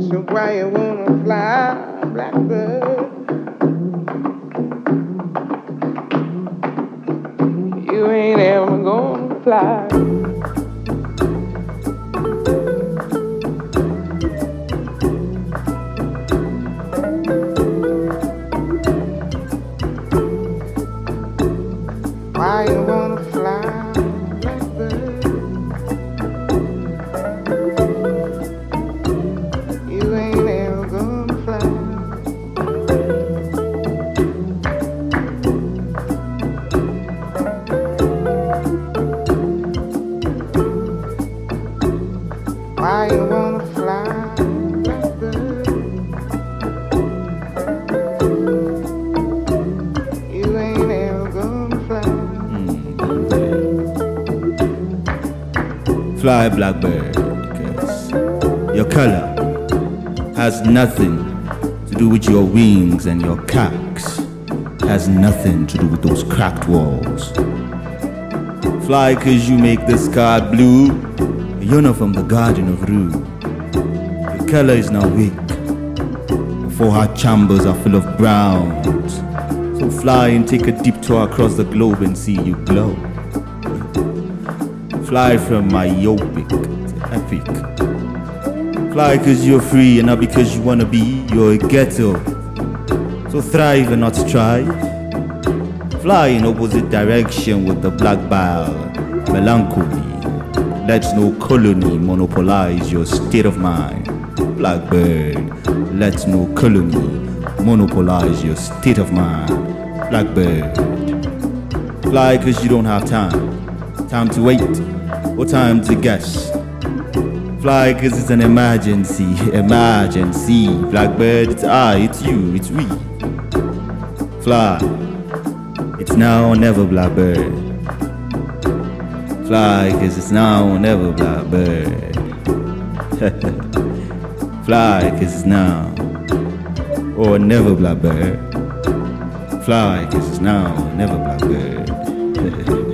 So why you wanna fly, blackbird? You ain't ever gonna fly. Fly. Blackbird, because your color has nothing to do with your wings and your cacks has nothing to do with those cracked walls. Fly cause you make the sky blue, you're not from the garden of Rue. Your color is now weak, For foreheart chambers are full of browns. So fly and take a deep tour across the globe and see you glow. Fly from myopic to epic. Fly cause you're free and not because you wanna be, you're a ghetto. So thrive and not strive. Fly in opposite direction with the black bile, melancholy. Let no colony monopolize your state of mind. Blackbird, let no colony monopolize your state of mind. Blackbird, fly cause you don't have time. Time to wait or time to guess. Fly cause it's an emergency, emergency. Blackbird, it's I, it's you, it's we. Fly, it's now or never, blackbird. Fly cause it's now or never, blackbird. Fly cause it's now or never, blackbird. Fly cause it's now or never, blackbird.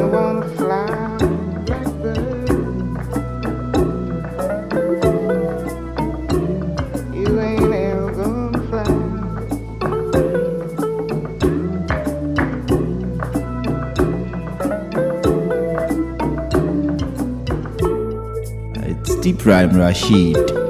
Deep Rhyme Rashid.